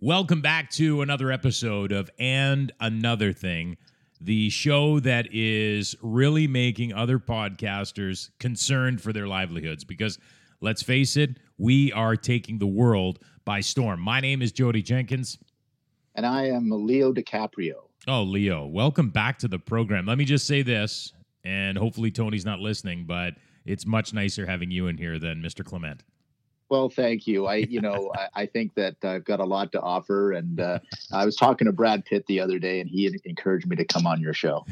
Welcome back to another episode of And Another Thing, the show that is really making other podcasters concerned for their livelihoods because let's face it, we are taking the world by storm. My name is Jodie Jenkins. And I am Leo DiCaprio. Oh, Leo, welcome back to the program. Let me just say this, and hopefully Tony's not listening, but it's much nicer having you in here than Mr. Clement. Well, thank you. I, you know, I, I, think that I've got a lot to offer, and uh, I was talking to Brad Pitt the other day, and he encouraged me to come on your show.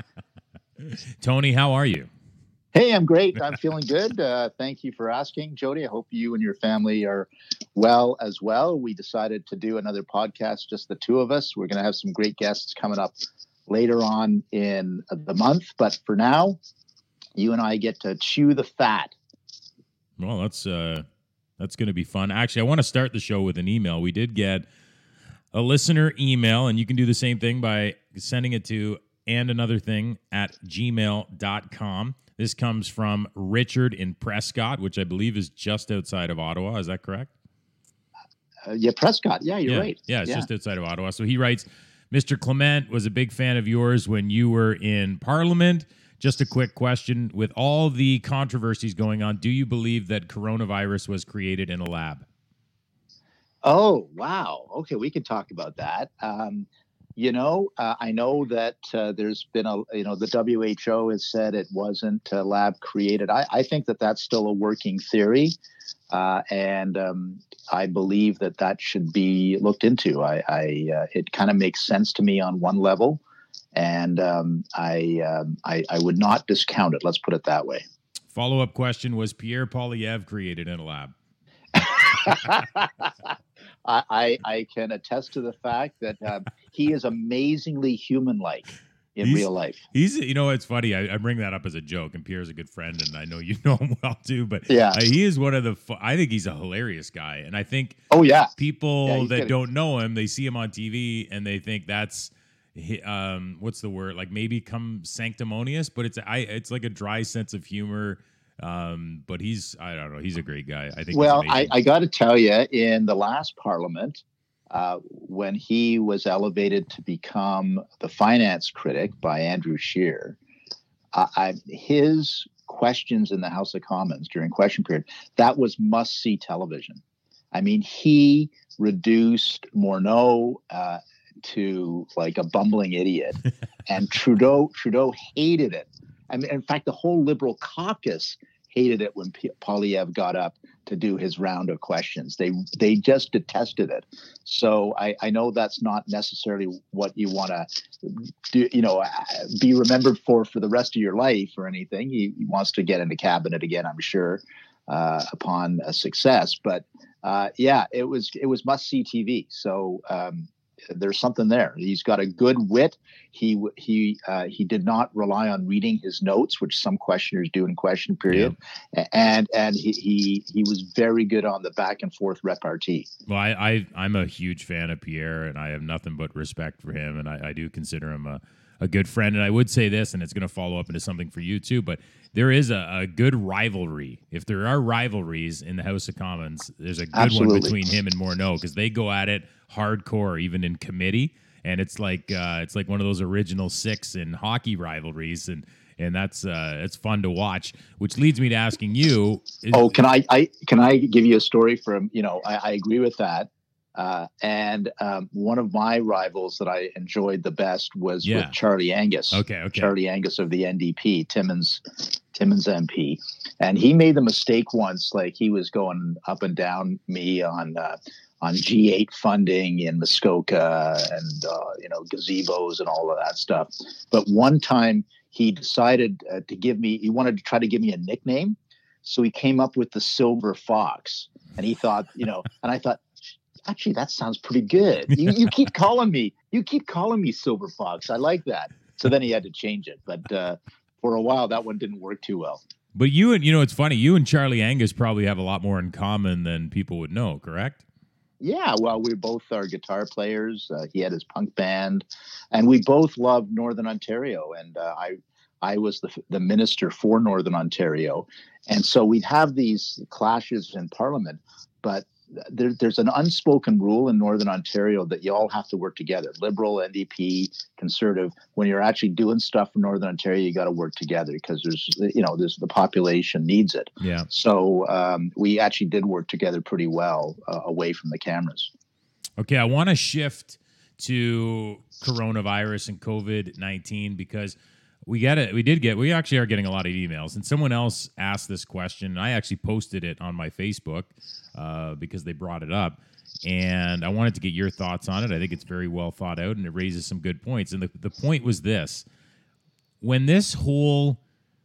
Tony, how are you? Hey, I'm great. I'm feeling good. Uh, thank you for asking, Jodie. I hope you and your family are well as well. We decided to do another podcast, just the two of us. We're going to have some great guests coming up later on in the month, but for now, you and I get to chew the fat well, that's uh, that's going to be fun. Actually, I want to start the show with an email. We did get a listener email, and you can do the same thing by sending it to and another thing at gmail.com. This comes from Richard in Prescott, which I believe is just outside of Ottawa. Is that correct? Uh, yeah, Prescott. Yeah, you're yeah. right. Yeah, it's yeah. just outside of Ottawa. So he writes Mr. Clement was a big fan of yours when you were in Parliament. Just a quick question with all the controversies going on, do you believe that coronavirus was created in a lab? Oh, wow. Okay, we can talk about that. Um, you know, uh, I know that uh, there's been a, you know, the WHO has said it wasn't uh, lab created. I, I, think that that's still a working theory. Uh, and um, I believe that that should be looked into. I, I uh, it kind of makes sense to me on one level and um, I, um, I, I would not discount it. Let's put it that way. Follow up question: Was Pierre Poilievre created in a lab? I, I can attest to the fact that uh, he is amazingly human-like in he's, real life. He's, you know, it's funny. I, I, bring that up as a joke, and Pierre's a good friend, and I know you know him well too. But yeah, uh, he is one of the. I think he's a hilarious guy, and I think. Oh yeah, people yeah, that getting... don't know him, they see him on TV, and they think that's um what's the word? Like maybe come sanctimonious but it's i it's like a dry sense of humor um but he's i don't know he's a great guy. I think well i i got to tell you in the last parliament uh, when he was elevated to become the finance critic by andrew scheer uh, I, his questions in the house of commons during question period that was must see television. I mean he reduced morneau uh, to like a bumbling idiot, and Trudeau Trudeau hated it. I mean, in fact, the whole Liberal caucus hated it when P- Poilievre got up to do his round of questions. They they just detested it. So I, I know that's not necessarily what you want to do. You know, be remembered for for the rest of your life or anything. He, he wants to get into cabinet again, I'm sure, uh, upon a success. But uh, yeah, it was it was must see TV. So um, there's something there. He's got a good wit. He he uh, he did not rely on reading his notes, which some questioners do in question period, yeah. and and he, he he was very good on the back and forth repartee. Well, I, I am a huge fan of Pierre, and I have nothing but respect for him, and I, I do consider him a a good friend. And I would say this, and it's going to follow up into something for you too, but there is a, a, good rivalry. If there are rivalries in the House of Commons, there's a good Absolutely. one between him and Morneau because they go at it hardcore, even in committee. And it's like uh, it's like one of those original six in hockey rivalries, and and that's uh, it's fun to watch. Which leads me to asking you. Is, oh, can I, I can I give you a story from you know I, I agree with that. Uh, and um, one of my rivals that I enjoyed the best was yeah. with Charlie Angus. Okay, okay. Charlie Angus of the NDP, Timmins, Timmins MP, and he made the mistake once, like he was going up and down me on uh, on G8 funding in Muskoka and uh, you know gazebos and all of that stuff. But one time he decided uh, to give me, he wanted to try to give me a nickname, so he came up with the Silver Fox, and he thought, you know, and I thought actually that sounds pretty good. You, you keep calling me, you keep calling me Silver Fox. I like that. So then he had to change it, but uh, for a while that one didn't work too well. But you and you know it's funny. You and Charlie Angus probably have a lot more in common than people would know. Correct? Yeah, well, we both are guitar players. Uh, he had his punk band, and we both love Northern Ontario. And uh, I, I was the the minister for Northern Ontario, and so we'd have these clashes in Parliament. But there, there's an unspoken rule in Northern Ontario that you all have to work together. Liberal, NDP, Conservative. When you're actually doing stuff in Northern Ontario, you got to work together because there's you know there's the population needs it. Yeah. So um, we actually did work together pretty well uh, away from the cameras. Okay, I want to shift to coronavirus and COVID nineteen because we get it. We did get. We actually are getting a lot of emails, and someone else asked this question. I actually posted it on my Facebook uh, because they brought it up, and I wanted to get your thoughts on it. I think it's very well thought out, and it raises some good points. And the the point was this: when this whole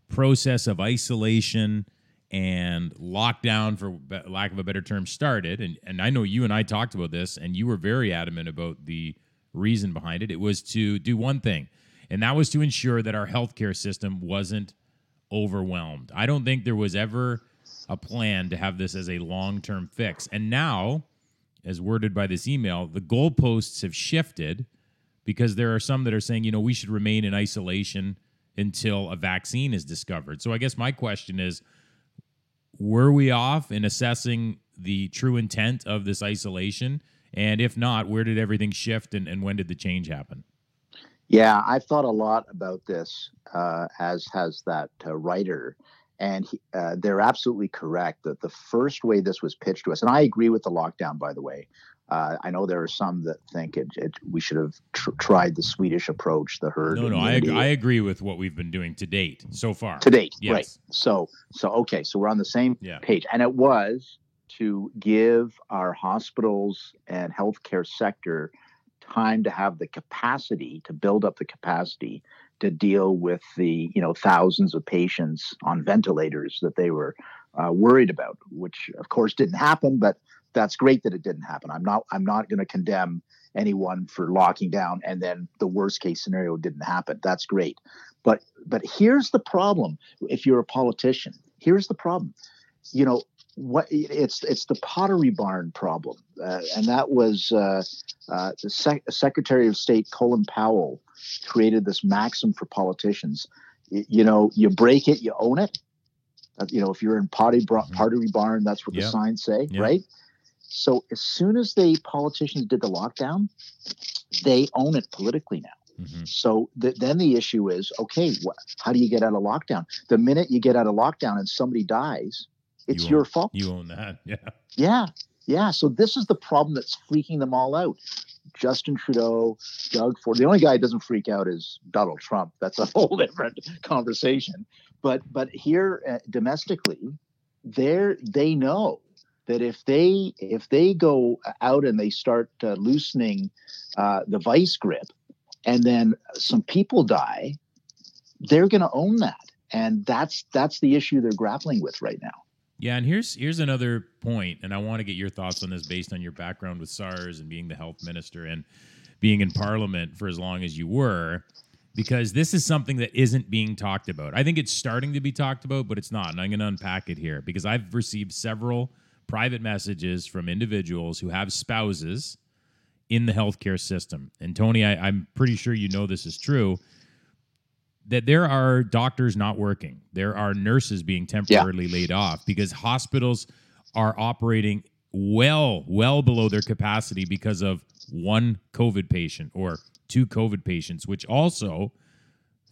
process of isolation and lockdown, for lack of a better term, started, and and I know you and I talked about this, and you were very adamant about the reason behind it. It was to do one thing and that was to ensure that our healthcare system wasn't overwhelmed. I don't think there was ever a plan to have this as a long term fix. And now, as worded by this email, the goalposts have shifted because there are some that are saying, you know, we should remain in isolation until a vaccine is discovered. So I guess my question is were we off in assessing the true intent of this isolation? And if not, where did everything shift and, and when did the change happen? Yeah, I've thought a lot about this, uh, as has that uh, writer. And he, uh, they're absolutely correct that the first way this was pitched to us, and I agree with the lockdown, by the way. Uh, I know there are some that think it, it we should have tr- tried the Swedish approach, the herd. No, no, I, ag- I agree with what we've been doing to date so far. To date, yes. right? So, so okay, so we're on the same yeah. page, and it was to give our hospitals and healthcare sector time to have the capacity to build up the capacity to deal with the you know thousands of patients on ventilators that they were uh, worried about which of course didn't happen but that's great that it didn't happen. I'm not i'm not going to condemn anyone for locking down and then the worst case scenario didn't happen. That's great. But but here's the problem if you're a politician here's the problem. You know what it's it's the pottery barn problem uh, and that was uh, uh, Sec- Secretary of State Colin Powell created this maxim for politicians. Y- you know, you break it, you own it. Uh, you know, if you're in pottery, bar- mm-hmm. pottery barn, that's what the signs say, right? So as soon as the politicians did the lockdown, they own it politically now. Mm-hmm. So th- then the issue is, okay, wh- how do you get out of lockdown? The minute you get out of lockdown and somebody dies, it's you your own, fault. You own that, yeah. Yeah, yeah, so this is the problem that's freaking them all out. Justin Trudeau, Doug Ford. The only guy who doesn't freak out is Donald Trump. That's a whole different conversation. But but here uh, domestically, they they know that if they if they go out and they start uh, loosening uh, the vice grip, and then some people die, they're going to own that, and that's that's the issue they're grappling with right now. Yeah, and here's here's another point, and I want to get your thoughts on this based on your background with SARS and being the health minister and being in Parliament for as long as you were, because this is something that isn't being talked about. I think it's starting to be talked about, but it's not, and I'm going to unpack it here because I've received several private messages from individuals who have spouses in the healthcare system. And Tony, I, I'm pretty sure you know this is true that there are doctors not working. There are nurses being temporarily yeah. laid off because hospitals are operating well, well below their capacity because of one COVID patient or two COVID patients, which also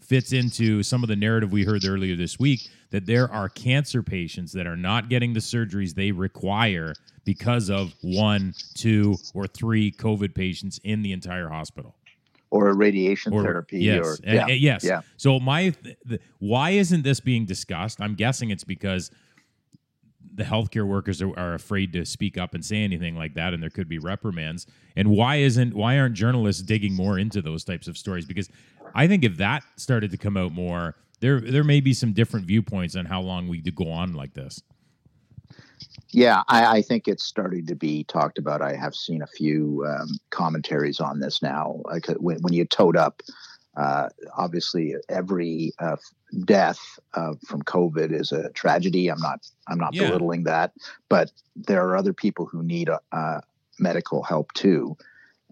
fits into some of the narrative we heard earlier this week that there are cancer patients that are not getting the surgeries they require because of one, two, or three COVID patients in the entire hospital or a radiation or, therapy yes, or yeah, yes. yeah. So my th- why isn't this being discussed? I'm guessing it's because the healthcare workers are, are, afraid to speak up and say anything like that and there could be reprimands. And why isn't why aren't journalists digging more into those types of stories? Because i think if that started to come out more there there may be some different viewpoints on how long we could go on like this yeah, I, I, think it's starting to be talked about. I have seen a few um, commentaries on this now. Like uh, when, when you toed up, uh, obviously every uh, death uh, from COVID is a tragedy. I'm not I'm not yeah. belittling that, but there are other people who need uh, medical help too.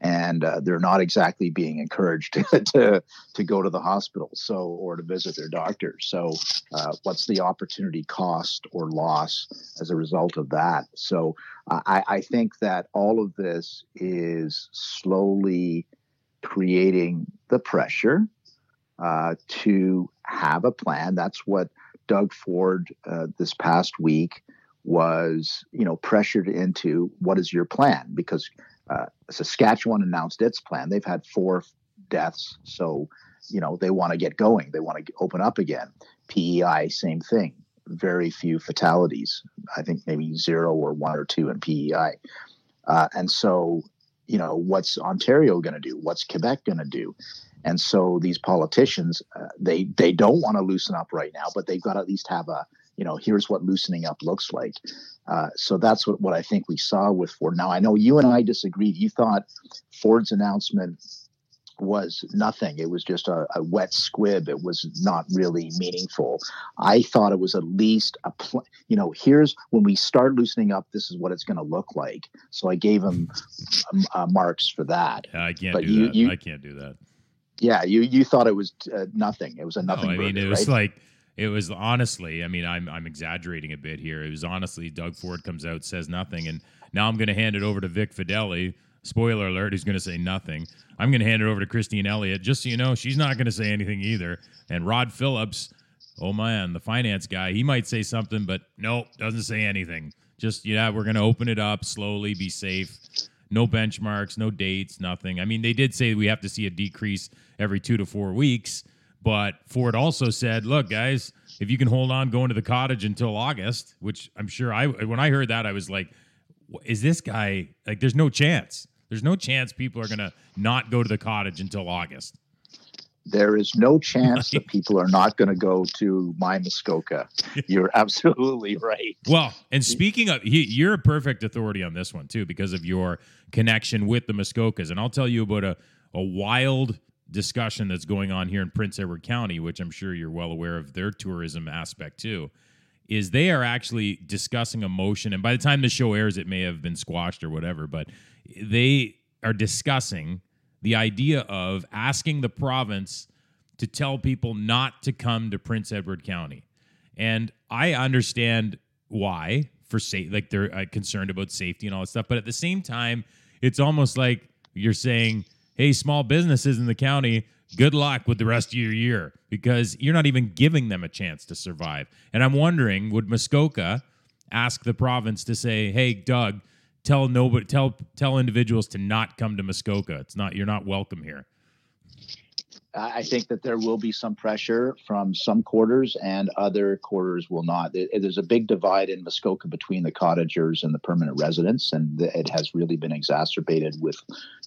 And uh, they're not exactly being encouraged to, to, go to the hospital so or to visit their doctor. So uh, what's the opportunity cost or loss as a result of that? So I, I think that all of this is slowly creating the pressure uh, to have a plan. That's what doug ford uh, this past week was you know pressured into what is your plan? Because uh, Saskatchewan announced its plan. They've had four deaths, so you know they want to get going. They want to open up again. PEI, same thing. Very few fatalities. I think maybe zero or one or two in PEI. Uh, and so, you know, what's Ontario going to do? What's Quebec going to do? And so these politicians, uh, they they don't want to loosen up right now, but they've got to at least have a you know, here's what loosening up looks like. Uh, so that's what, what I think we saw with Ford. Now, I know you and I disagreed. You thought Ford's announcement was nothing. It was just a, a, wet squib. It was not really meaningful. I thought it was at least a, pl- you know, here's when we start loosening up, this is what it's going to look like. So I gave him um, uh, marks for that. Yeah, I can't but do you, that. You, I can't do that. Yeah, you you thought it was uh, nothing. It was a nothing. No, I mean, burger, it was right? like it was honestly, I mean, I'm I'm exaggerating a bit here. It was honestly Doug Ford comes out, says nothing, and now I'm going to hand it over to Vic Fedeli. Spoiler alert, he's going to say nothing. I'm going to hand it over to Christine Elliott. Just so you know, she's not going to say anything either. And Rod Phillips, oh man, the finance guy, he might say something, but nope, doesn't say anything. Just, yeah, we're going to open it up slowly, be safe. No benchmarks, no dates, nothing. I mean, they did say we have to see a decrease every two to four weeks but Ford also said, look, guys, if you can hold on going to the cottage until August, which I'm sure I, when I heard that, I was like, is this guy, like, there's no chance. There's no chance people are going to not go to the cottage until August. There is no chance that people are not going to go to my Muskoka. You're absolutely right. Well, and speaking of, you're a perfect authority on this one too because of your connection with the Muskokas. And I'll tell you about a, a wild discussion that's going on here in Prince Edward County, which I'm sure you're well aware of their tourism aspect too, is they are actually discussing a motion. And by the time the show airs, it may have been squashed or whatever, but they are discussing the idea of asking the province to tell people not to come to Prince Edward County. And I understand why for safe like they're uh, concerned about safety and all that stuff, but at the same time, it's almost like you're saying hey, small businesses in the county, good luck with the rest of your year because you're not even giving them a chance to survive. And I'm wondering, would Muskoka ask the province to say, hey, Doug, tell nobody, tell tell individuals to not come to Muskoka. It's not you're not welcome here. I think that there will be some pressure from some quarters and other quarters will not. There's a big divide in Muskoka between the cottagers and the permanent residents, and it has really been exacerbated with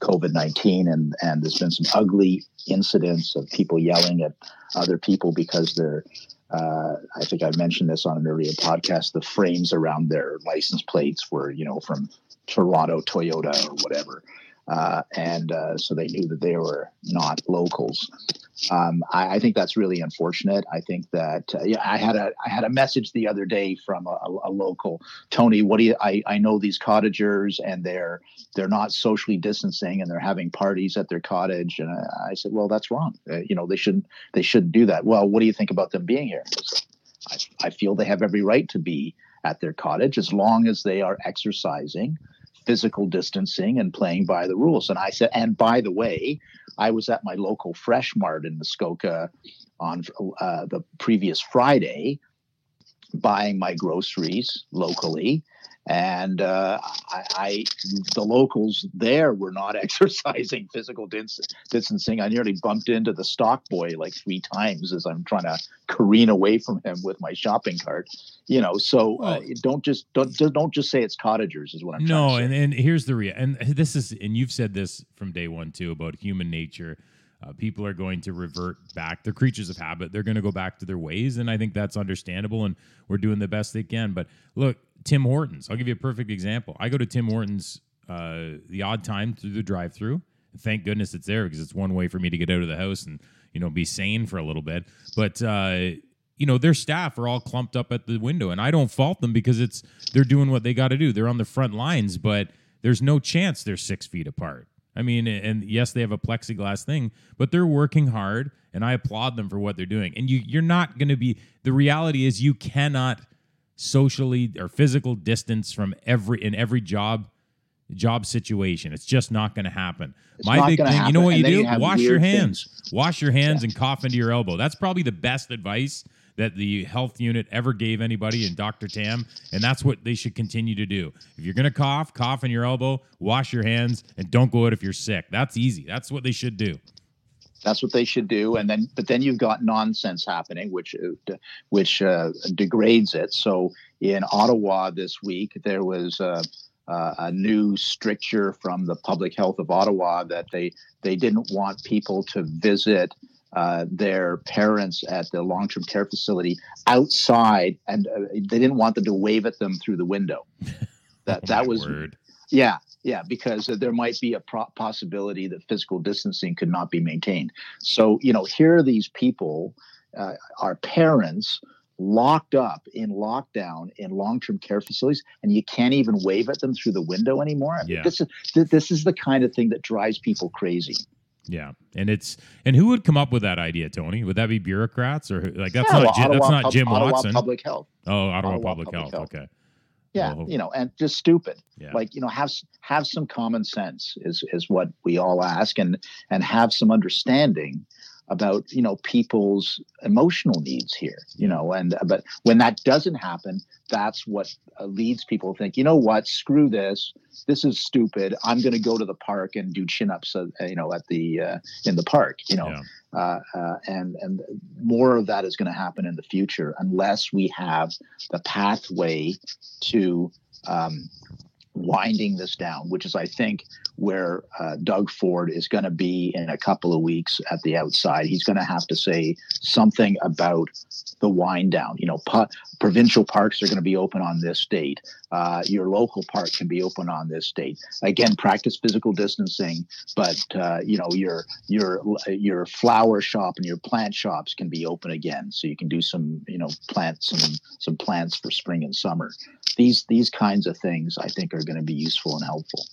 COVID 19. And, and there's been some ugly incidents of people yelling at other people because they're, uh, I think I mentioned this on an earlier podcast, the frames around their license plates were, you know, from Toronto, Toyota, or whatever uh, and uh, so they knew that they were not locals. Um, I, I, think that's really unfortunate. I think that uh, yeah, I had a I had a message the other day from a, a, local Tony. What do you? I, I know these cottagers and they're they're not socially distancing and they're having parties at their cottage. And I, I said, well, that's wrong. Uh, you know, they shouldn't they shouldn't do that. Well, what do you think about them being here? I, I feel they have every right to be at their cottage as long as they are exercising physical distancing and playing by the rules. And I said, and by the way, I was at my local Fresh Mart in Muskoka on uh, the previous Friday buying my groceries locally and uh, I, I, the locals there were not exercising physical distancing. I nearly bumped into the stock boy like three times as I'm trying to careen away from him with my shopping cart. You know, so uh, don't just don't don't just say it's cottagers is what I'm. No, and and here's the real and this is and you've said this from day one too about human nature. Uh, people are going to revert back. They're creatures of habit. They're going to go back to their ways, and I think that's understandable. And we're doing the best they can. But look, Tim Hortons. I'll give you a perfect example. I go to Tim Hortons uh, the odd time through the drive-through. Thank goodness it's there because it's one way for me to get out of the house and you know be sane for a little bit. But uh, you know their staff are all clumped up at the window, and I don't fault them because it's they're doing what they got to do. They're on the front lines, but there's no chance they're six feet apart. I mean, and yes, they have a plexiglass thing, but they're working hard, and I applaud them for what they're doing. And you, you're not going to be. The reality is, you cannot socially or physical distance from every in every job job situation. It's just not going to happen. It's My big thing, you know what you do? you Wash your hands. things. Wash your hands and cough into your elbow. That's probably the best advice that the health unit ever gave anybody and Dr. Tam, and that's what they should continue to do. If you're going to cough, cough in your elbow, wash your hands and don't go out if you're sick. That's easy. That's what they should do. That's what they should do, and then but then you've got nonsense happening, which uh, which uh, degrades it. So in Ottawa this week, there was uh, uh, a new stricture from the Public Health of Ottawa that they they didn't want people to visit uh, their parents at the long term care facility outside, and uh, they didn't want them to wave at them through the window. That Oh, that was word. yeah, yeah, because there might be a pro- possibility that physical distancing could not be maintained. So, you know, here are these people, uh, our parents, locked up in lockdown in long-term care facilities, and you can't even wave at them through the window anymore. I mean, Yeah. This is this is the kind of thing that drives people crazy. Yeah, and it's and who would come up with that idea, Tony? Would that be bureaucrats or like that's Yeah, not well, Jim, that's not Pub- Jim Ottawa Watson? Public Health. oh, Ottawa, Ottawa Public, Public Health. Health. Okay. Yeah, Oh. you know, and just stupid. Yeah. like you know have have some common sense is is what we all ask and and have some understanding about you know people's emotional needs here you know and but when that doesn't happen that's what uh, leads people to think you know what? Screw this. This is stupid. I'm going to go to the park and do chin-ups uh, you know at the uh, in the park you know? Yeah. uh, uh, and and more of that is going to happen in the future unless we have the pathway to um, winding this down, which is, I think, where uh, Doug Ford is going to be in a couple of weeks at the outside. He's going to have to say something about the wind down. You know, provincial parks are going to be open on this date. Uh, your local park can be open on this date. Again, practice physical distancing, but uh, you know your your your flower shop and your plant shops can be open again, so you can do some you know plant some some plants for spring and summer. These these kinds of things I think are going to be useful and helpful.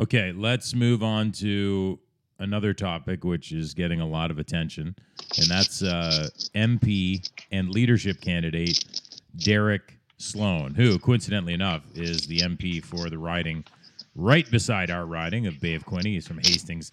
Okay, let's move on to another topic which is getting a lot of attention, and that's uh, MP and leadership candidate Derek Sloan, who, coincidentally enough, is the MP for the riding right beside our riding of Bay of Quinte. He's from Hastings,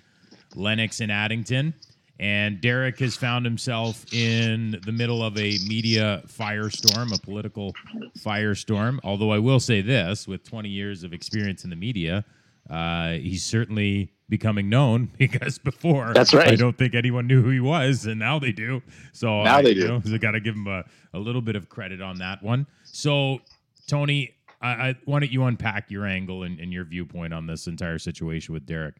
Lennox, and Addington. And Derek has found himself in the middle of a media firestorm, a political firestorm. Although I will say this with 20 years of experience in the media, uh, he's certainly becoming known because before That's right. I don't think anyone knew who he was, and now they do. So Now I, they you do. know, so got to give him a, a little bit of credit on that one. So Tony, I, I, why don't you unpack your angle and, and your viewpoint on this entire situation with Derek?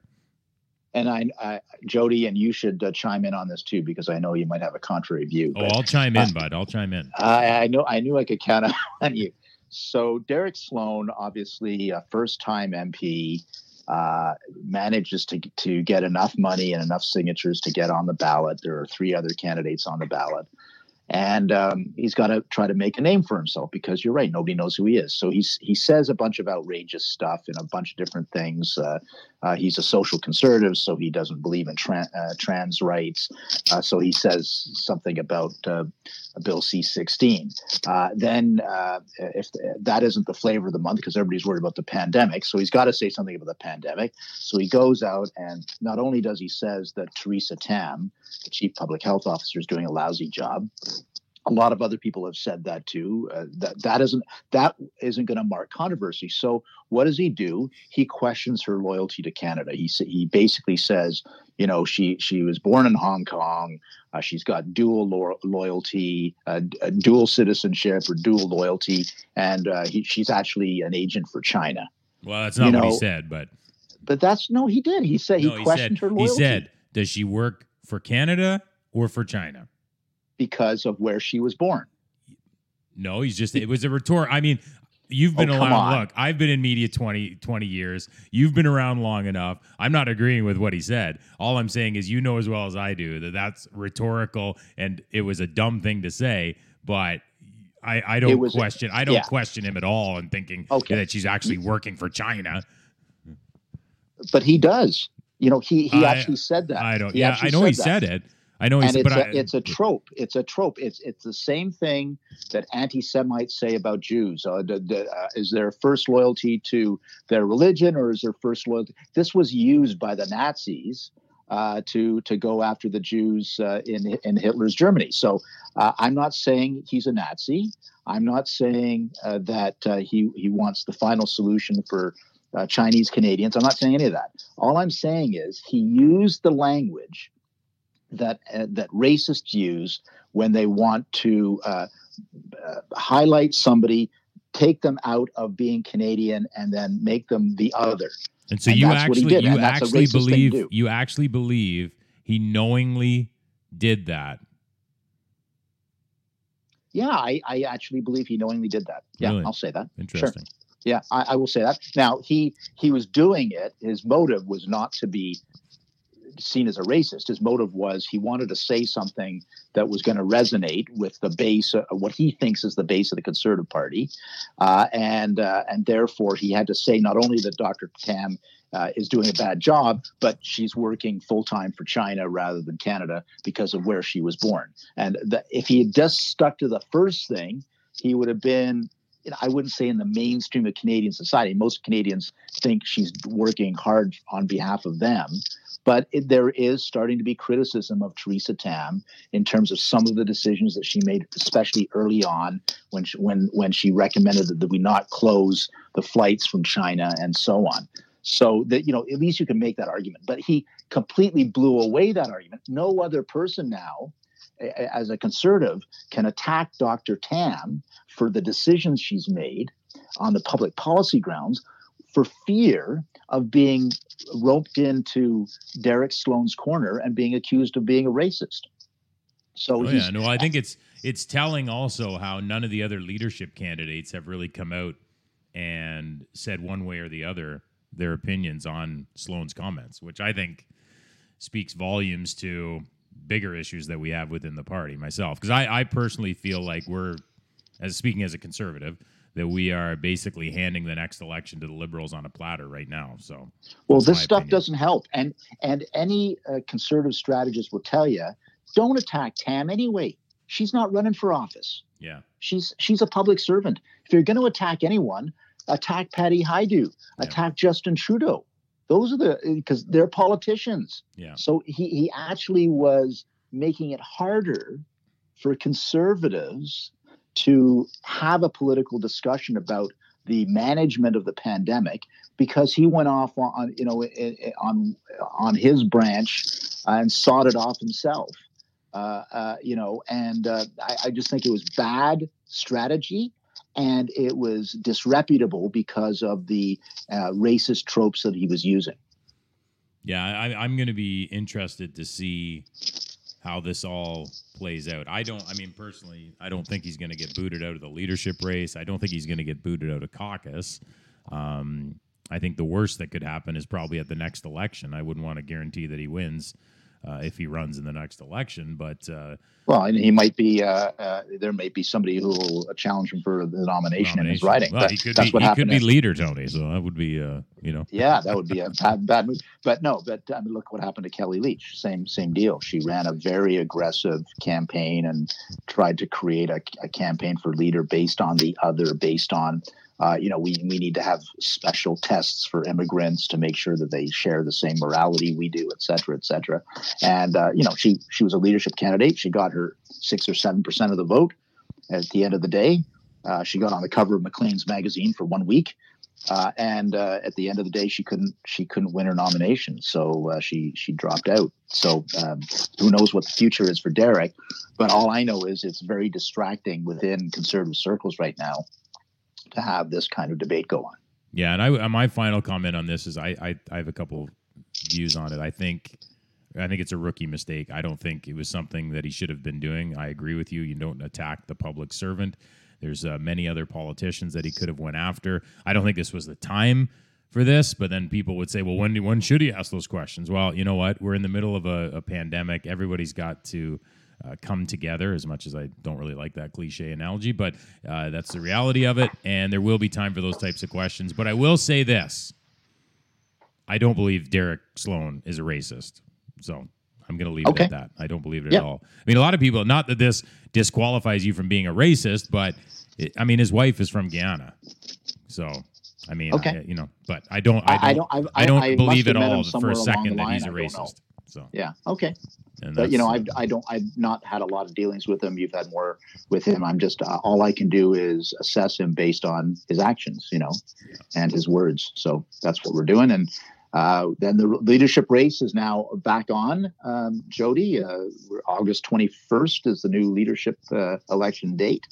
And I, I Jodie, and you should uh, chime in on this too, because I know you might have a contrary view. Oh, but- I'll chime in, bud. I'll chime in. I, I know I knew I could count on you. So Derek Sloan, obviously a first-time MP, uh, manages to to get enough money and enough signatures to get on the ballot. There are three other candidates on the ballot, and um, he's got to try to make a name for himself because you're right, nobody knows who he is. So he's he says a bunch of outrageous stuff and a bunch of different things. Uh, uh, he's a social conservative, so he doesn't believe in tran uh, trans rights. Uh, so he says something about uh, Bill C-16. Uh, then, uh, if that isn't the flavor of the month, because everybody's worried about the pandemic, so he's got to say something about the pandemic. So he goes out and not only does he says that Theresa Tam, the chief public health officer, is doing a lousy job. A lot of other people have said that too. Uh, that that isn't that isn't going to mark controversy. So what does he do? He questions her loyalty to Canada. He he basically says, you know, she she was born in Hong Kong. Uh, she's got dual lo- loyalty, uh, uh, dual citizenship, or dual loyalty, and uh, he, she's actually an agent for China. Well, that's not You what he said, but But that's no, he did. He said no, he he questioned said her he said, does she work for Canada or for China? Because of where she was born. No, he's just it was a retort. I mean, you've been Oh, around. Look, I've been in media 20, 20 years. You've been around long enough. I'm not agreeing with what he said. All I'm saying is you know as well as I do that that's rhetorical and it was a dumb thing to say, but I, I don't was- question I don't yeah. question him at all in thinking Okay. that she's actually working for China. but he does. You know, he he I- actually said that. I don't. He yeah, I know he that. said it. I know he and it's but a, I, it's a trope. It's a trope. It's it's the same thing that anti-Semites say about Jews. Uh, the, the, uh, is their first loyalty to their religion, or is their first loyalty? This was used by the Nazis uh, to to go after the Jews uh, in in Hitler's Germany. So uh, I'm not saying he's a Nazi. I'm not saying uh, that uh, he he wants the final solution for. Uh, Chinese Canadians. I'm not saying any of that. All I'm saying is he used the language that uh, that racists use when they want to uh, uh, highlight somebody, take them out of being Canadian, and then make them the other. and so and you that's what he actually you and actually racist thing to believe you actually believe he knowingly did that. Yeah, I, I actually believe he knowingly did that. Yeah, Really? I'll say that. Interesting. Yeah, I, I will say that. Now he he was doing it. His motive was not to be seen as a racist. His motive was he wanted to say something that was going to resonate with the base, uh, what he thinks is the base of the Conservative Party, uh, and uh, and therefore he had to say not only that Dr. Tam uh, is doing a bad job, but she's working full time for China rather than Canada because of where she was born. And the, if he had just stuck to the first thing, he would have been I wouldn't say in the mainstream of Canadian society. Most Canadians think she's working hard on behalf of them. But it, there is starting to be criticism of Theresa Tam in terms of some of the decisions that she made, especially early on when she, when when she recommended that, that we not close the flights from China and so on. So that you know, at least you can make that argument. But he completely blew away that argument. No other person now, as a conservative, can attack Dr. Tam for the decisions she's made on the public policy grounds for fear of being roped into Derek Sloan's corner and being accused of being a racist. So Oh yeah, no, I think it's it's telling also how none of the other leadership candidates have really come out and said one way or the other their opinions on Sloan's comments, which I think speaks volumes to bigger issues that we have within the party. Myself, because I, I personally feel like we're, as speaking as a conservative, that we are basically handing the next election to the liberals on a platter right now. So well, this stuff opinion. doesn't help, and and any uh, conservative strategist will tell you, don't attack Tam anyway. She's not running for office. yeah, She's she's a public servant. If you're going to attack anyone, attack Patty Hajdu, Yeah. attack Justin Trudeau. Those are the because they're politicians. yeah, So he he actually was making it harder for conservatives to have a political discussion about the management of the pandemic because he went off on, you know on on his branch and sawed it off himself. Uh, uh, you know, and uh, I, I just think it was bad strategy, and it was disreputable because of the uh, racist tropes that he was using. Yeah, I, I'm going to be interested to see how this all plays out. I don't. I mean, personally, I don't think he's going to get booted out of the leadership race. I don't think he's going to get booted out of caucus. Um, I think the worst that could happen is probably at the next election. I wouldn't want to guarantee that he wins uh, if he runs in the next election, but uh, Well, and he might be. Uh, uh, there may be somebody who will challenge him for the nomination, in his nomination- riding. Well, That- he could that's be. what He could be leader, Tony. So that would be, uh, you know. yeah, that would be a bad, bad move. But no, but I mean, look what happened to Kellie Leitch. Same, same deal. She ran a very aggressive campaign and tried to create a, a campaign for leader based on the other, based on. Uh, you know, we, we need to have special tests for immigrants to make sure that they share the same morality we do, et cetera, et cetera. And uh, you know, she she was a leadership candidate. She got her six or seven percent of the vote. At the end of the day, uh, she got on the cover of Maclean's magazine for one week, uh, and uh, at the end of the day, she couldn't she couldn't win her nomination, so uh, she she dropped out. So um, who knows what the future is for Derek? But all I know is it's very distracting within conservative circles right now to have this kind of debate go on. Yeah, and I uh, my final comment on this is I I, I have a couple views on it. I think I think it's a rookie mistake. I don't think it was something that he should have been doing. I agree with you. You don't attack the public servant. There's uh, many other politicians that he could have went after. I don't think this was the time for this. But then people would say, well, when when should he ask those questions? Well, you know what? We're in the middle of a, a pandemic. Everybody's got to uh, come together. As much as I don't really like that cliche analogy, but uh, that's the reality of it. And there will be time for those types of questions. But I will say this. I don't believe Derek Sloan is a racist. So I'm going to leave Okay. it at that. I don't believe it at all. I mean, a lot of people, not that this disqualifies you from being a racist, but it, I mean, his wife is from Guyana. So, I mean, Okay. I- you know, but I don't, I don't, I don't. I, I don't believe at all for a second that line, he's a racist. know. So, Yeah. Okay. and But you know, that's- I don't I've not had a lot of dealings with him. You've had more with him. I'm just uh, all I can do is assess him based on his actions, you know, and his words. So that's what we're doing. And uh, then the leadership race is now back on. Um, Jodie, uh, August 21st is the new leadership uh, election date.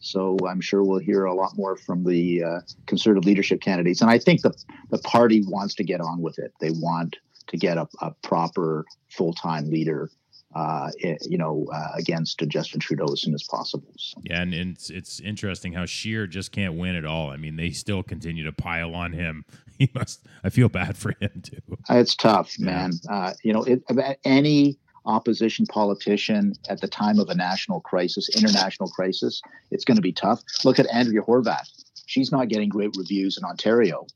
So I'm sure we'll hear a lot more from the uh, conservative leadership candidates. And I think the the party wants to get on with it. They want to get a, a proper full time leader uh, you know, uh, against Justin Trudeau as soon as possible. So, Yeah, and it's it's interesting how Scheer just can't win at all. I mean, they still continue to pile on him. He must. I feel bad for him too. it's tough, Yeah. man. Uh, you know, it, any opposition politician at the time of a national crisis, international crisis, it's going to be tough. Look at Andrea Horvath. She's not getting great reviews in Ontario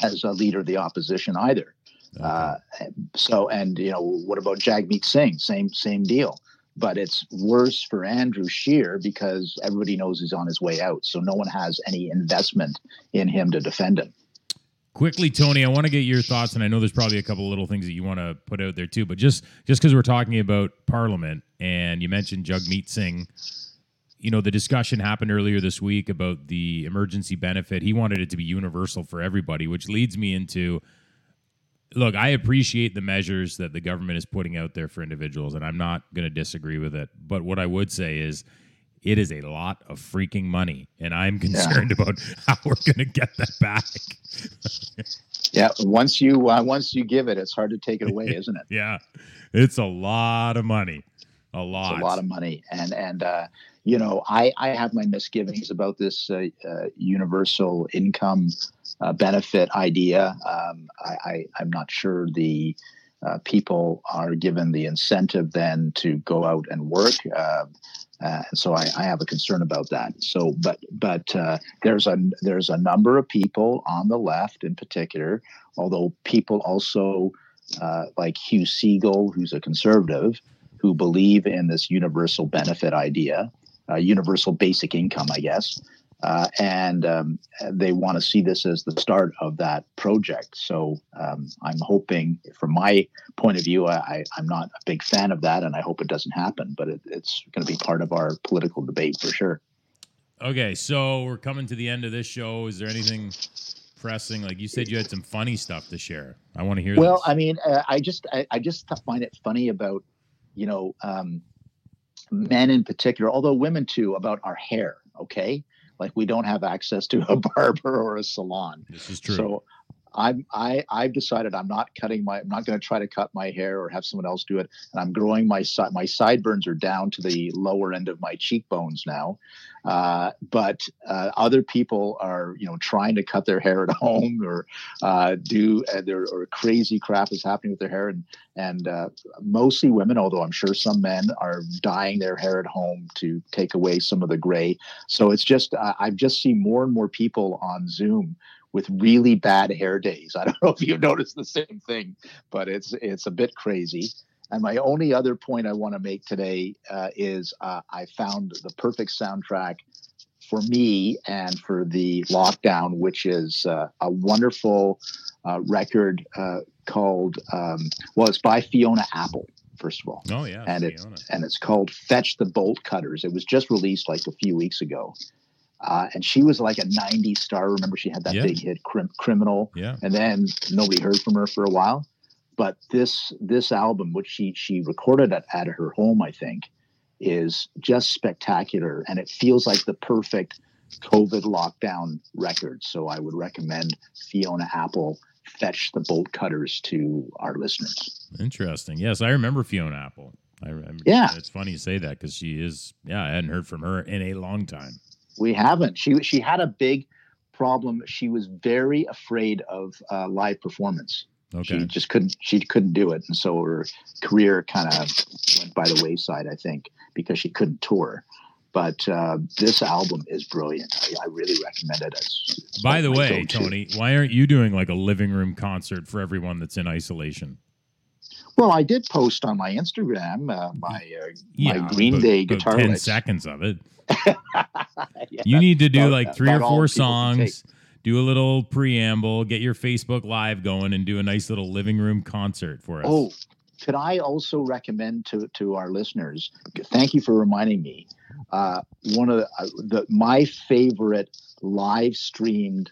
as a leader of the opposition either. Uh, so, and you know, what about Jagmeet Singh? Same, same deal. But it's worse for Andrew Scheer because everybody knows he's on his way out. So no one has any investment in him to defend him. Quickly, Tony, I want to get your thoughts, and I know there's probably a couple little things that you want to put out there too. But just just because we're talking about Parliament, and you mentioned Jagmeet Singh, you know, the discussion happened earlier this week about the emergency benefit. He wanted it to be universal for everybody, which leads me into look, I appreciate the measures that the government is putting out there for individuals, and I'm not going to disagree with it. But what I would say is it is a lot of freaking money, and I'm concerned about how we're going to get that back. Yeah, once you uh, once you give it, it's hard to take it away, isn't it? yeah, it's a lot of money. A lot. It's a lot of money, and and uh, you know, I I have my misgivings about this uh, uh, universal income uh, benefit idea. Um, I, I I'm not sure the uh, people are given the incentive then to go out and work. Uh, uh, so I, I have a concern about that. So, but but uh, there's a there's a number of people on the left in particular, although people also uh, like Hugh Segal, who's a conservative, who believe in this universal benefit idea, universal basic income, I guess, uh, and um, they want to see this as the start of that project. So um, I'm hoping, from my point of view, I, I'm not a big fan of that, and I hope it doesn't happen. But it, it's going to be part of our political debate for sure. Okay, so we're coming to the end of this show. Is there anything pressing? Like you said, you had some funny stuff to share. I want to hear. Well, this. I mean, uh, I just I, I just find it funny about you know um, men in particular, although women too, about our hair. Okay, like we don't have access to a barber or a salon. this is true. So I'm I I've decided I'm not cutting my I'm not going to try to cut my hair or have someone else do it. And I'm growing my side my sideburns are down to the lower end of my cheekbones now. Uh, but uh, other people are you know trying to cut their hair at home or uh, do uh, there or crazy crap is happening with their hair and and uh, mostly women, although I'm sure some men are dyeing their hair at home to take away some of the gray. So it's just uh, I've just seen more and more people on Zoom with really bad hair days. I don't know if you've noticed the same thing, but it's it's a bit crazy. And my only other point I want to make today uh, is uh, I found the perfect soundtrack for me and for the lockdown, which is uh, a wonderful uh, record uh, called um, well, it's by Fiona Apple. First of all, oh yeah, and it's and it's called Fetch the Bolt Cutters. It was just released like a few weeks ago. Uh, and she was like a 90s star. Remember, she had that Yeah. big hit, Crim- Criminal, yeah. and then nobody heard from her for a while. But this this album, which she she recorded at, at her home, I think, is just spectacular, and it feels like the perfect COVID lockdown record. So I would recommend Fiona Apple fetch the bolt cutters to our listeners. Interesting. Yes, I remember Fiona Apple. I remember. Yeah. it's funny you say that because she is. Yeah, I hadn't heard from her in a long time. We haven't. She she had a big problem. She was very afraid of uh, live performance. Okay. She just couldn't. She couldn't do it, and so her career kind of went by the wayside. I think because she couldn't tour. but uh, this album is brilliant. I, I really recommend it. It's, it's By the way, go-to. Tony, why aren't you doing like a living room concert for everyone that's in isolation? Well, I did post on my Instagram uh, my uh, my Green about- Day guitar ten seconds of it. Yeah. You need to do about- like three or four people can take. songs, do a little preamble, get your Facebook Live going, and do a nice little living room concert for us. Oh, could I also recommend to to our listeners? Thank you for reminding me. Uh, one of the, uh, the my favorite live streamed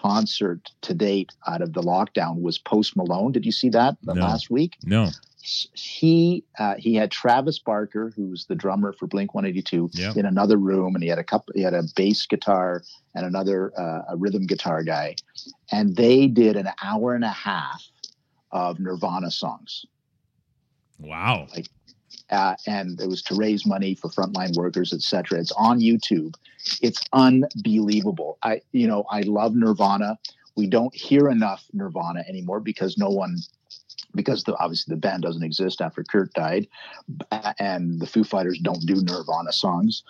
concert to date out of the lockdown was Post Malone. Did you see that the No. last week? no, He uh, he had Travis Barker, who's the drummer for Blink One Eighty Two, Yeah. in another room, and he had a couple. He had a bass guitar and another uh, a rhythm guitar guy, and they did an hour and a half of Nirvana songs wow, uh, and it was to raise money for frontline workers, etc. It's on YouTube. It's unbelievable. I, you know, I love Nirvana. We don't hear enough Nirvana anymore because no one, because the, obviously the band doesn't exist after Kurt died, and the Foo Fighters don't do Nirvana songs.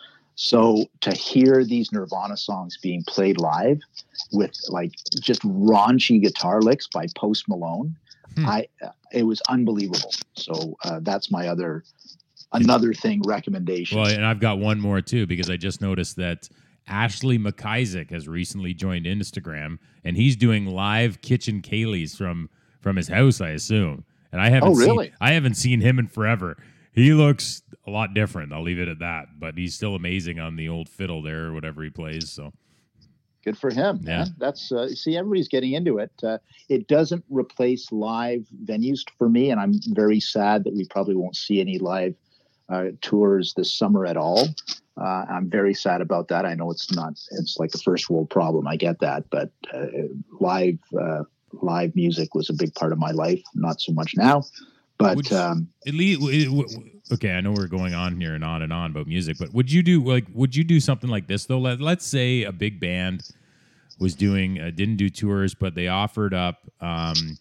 So to hear these Nirvana songs being played live with like just raunchy guitar licks by Post Malone, Hmm. I uh, it was unbelievable. So uh, that's my other another thing recommendation. Well, and I've got one more too because I just noticed that Ashley MacIsaac has recently joined Instagram and he's doing live kitchen ceilidhs from from his house, I assume. And I haven't Oh, seen really? I haven't seen him in forever. He looks a lot different. I'll leave it at that. But he's still amazing on the old fiddle there or whatever he plays. So Good for him. Yeah. Man. That's uh, see, everybody's getting into it. Uh, it doesn't replace live venues for me, and I'm very sad that we probably won't see any live uh, tours this summer at all. Uh, I'm very sad about that. I know it's not. It's like a first world problem. I get that, but uh, live uh, live music was a big part of my life. Not so much now, but Would- um, at least okay i know we're going on here and on and on about music but would you do like would you do something like this though? Let, let's say a big band was doing uh, didn't do tours but they offered up um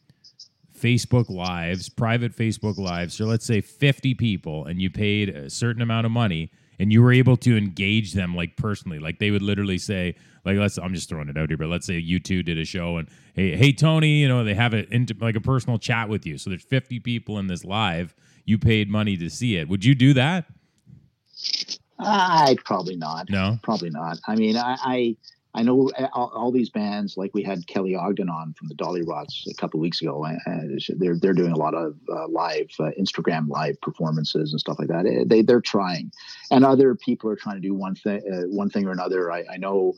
facebook lives private facebook lives so let's say 50 people and you paid a certain amount of money and you were able to engage them like personally. Like they would literally say like let's i'm just throwing it out here but let's say you two did a show and hey hey tony you know they have it into like a personal chat with you. So there's 50 people in this live. You paid money to see it. Would you do that? Uh, I probably not. no? Probably not. I mean, I I, I know all, all these bands like we had Kelly Ogden on from the Dollyrots a couple weeks ago. They're they're doing a lot of uh, live uh, Instagram live performances and stuff like that. They they're trying, and other people are trying to do one thing uh, one thing or another. I, I know.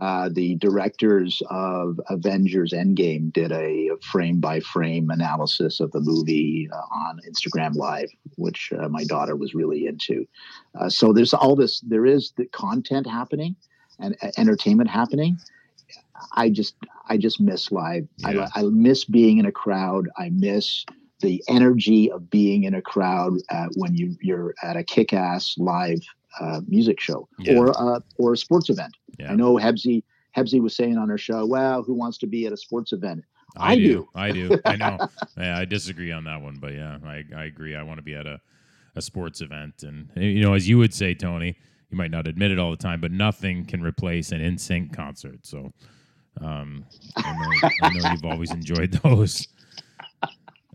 Uh, the directors of Avengers Endgame did a frame by frame analysis of the movie uh, on Instagram Live, which uh, my daughter was really into. Uh, so there's all this, there is the content happening and uh, entertainment happening. I just, I just miss live. Yeah. I, I miss being in a crowd. I miss the energy of being in a crowd uh, when you you're at a kick-ass live uh, music show Yeah. or uh, or a sports event. Yeah. I know Hebsy Hebsy was saying on her show, "Well, who wants to be at a sports event?" I, I do. do. I do. I know. yeah, I disagree on that one, but yeah, I, I agree. I want to be at a, a sports event. And, you know, as you would say, Tony, you might not admit it all the time, but nothing can replace an NSYNC concert. So um, I, know, I know you've always enjoyed those.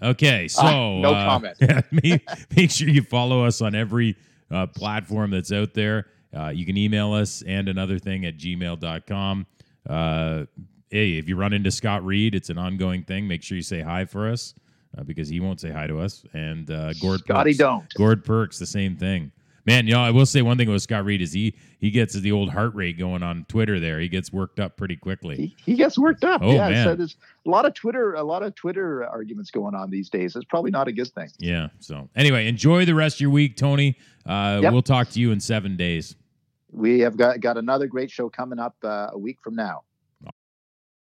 Okay, so Ah, no uh, comment. make, make sure you follow us on every uh, platform that's out there. Uh, you can email us and another thing at gmail.com. Uh, hey, if you run into Scott Reid, it's an ongoing thing. Make sure you say hi for us uh, because he won't say hi to us. And uh, Gord Scotty, Perks, don't. Gord Perks, the same thing. Man, you know, I will say one thing about Scott Reid is he he gets the old heart rate going on Twitter. There, he gets worked up pretty quickly. He, he gets worked up. Oh, yeah, man. so there's a lot of Twitter, a lot of Twitter arguments going on these days. It's probably not a good thing. Yeah. So anyway, enjoy the rest of your week, Tony. Uh, Yep. We'll talk to you in seven days. We have got got another great show coming up uh, a week from now.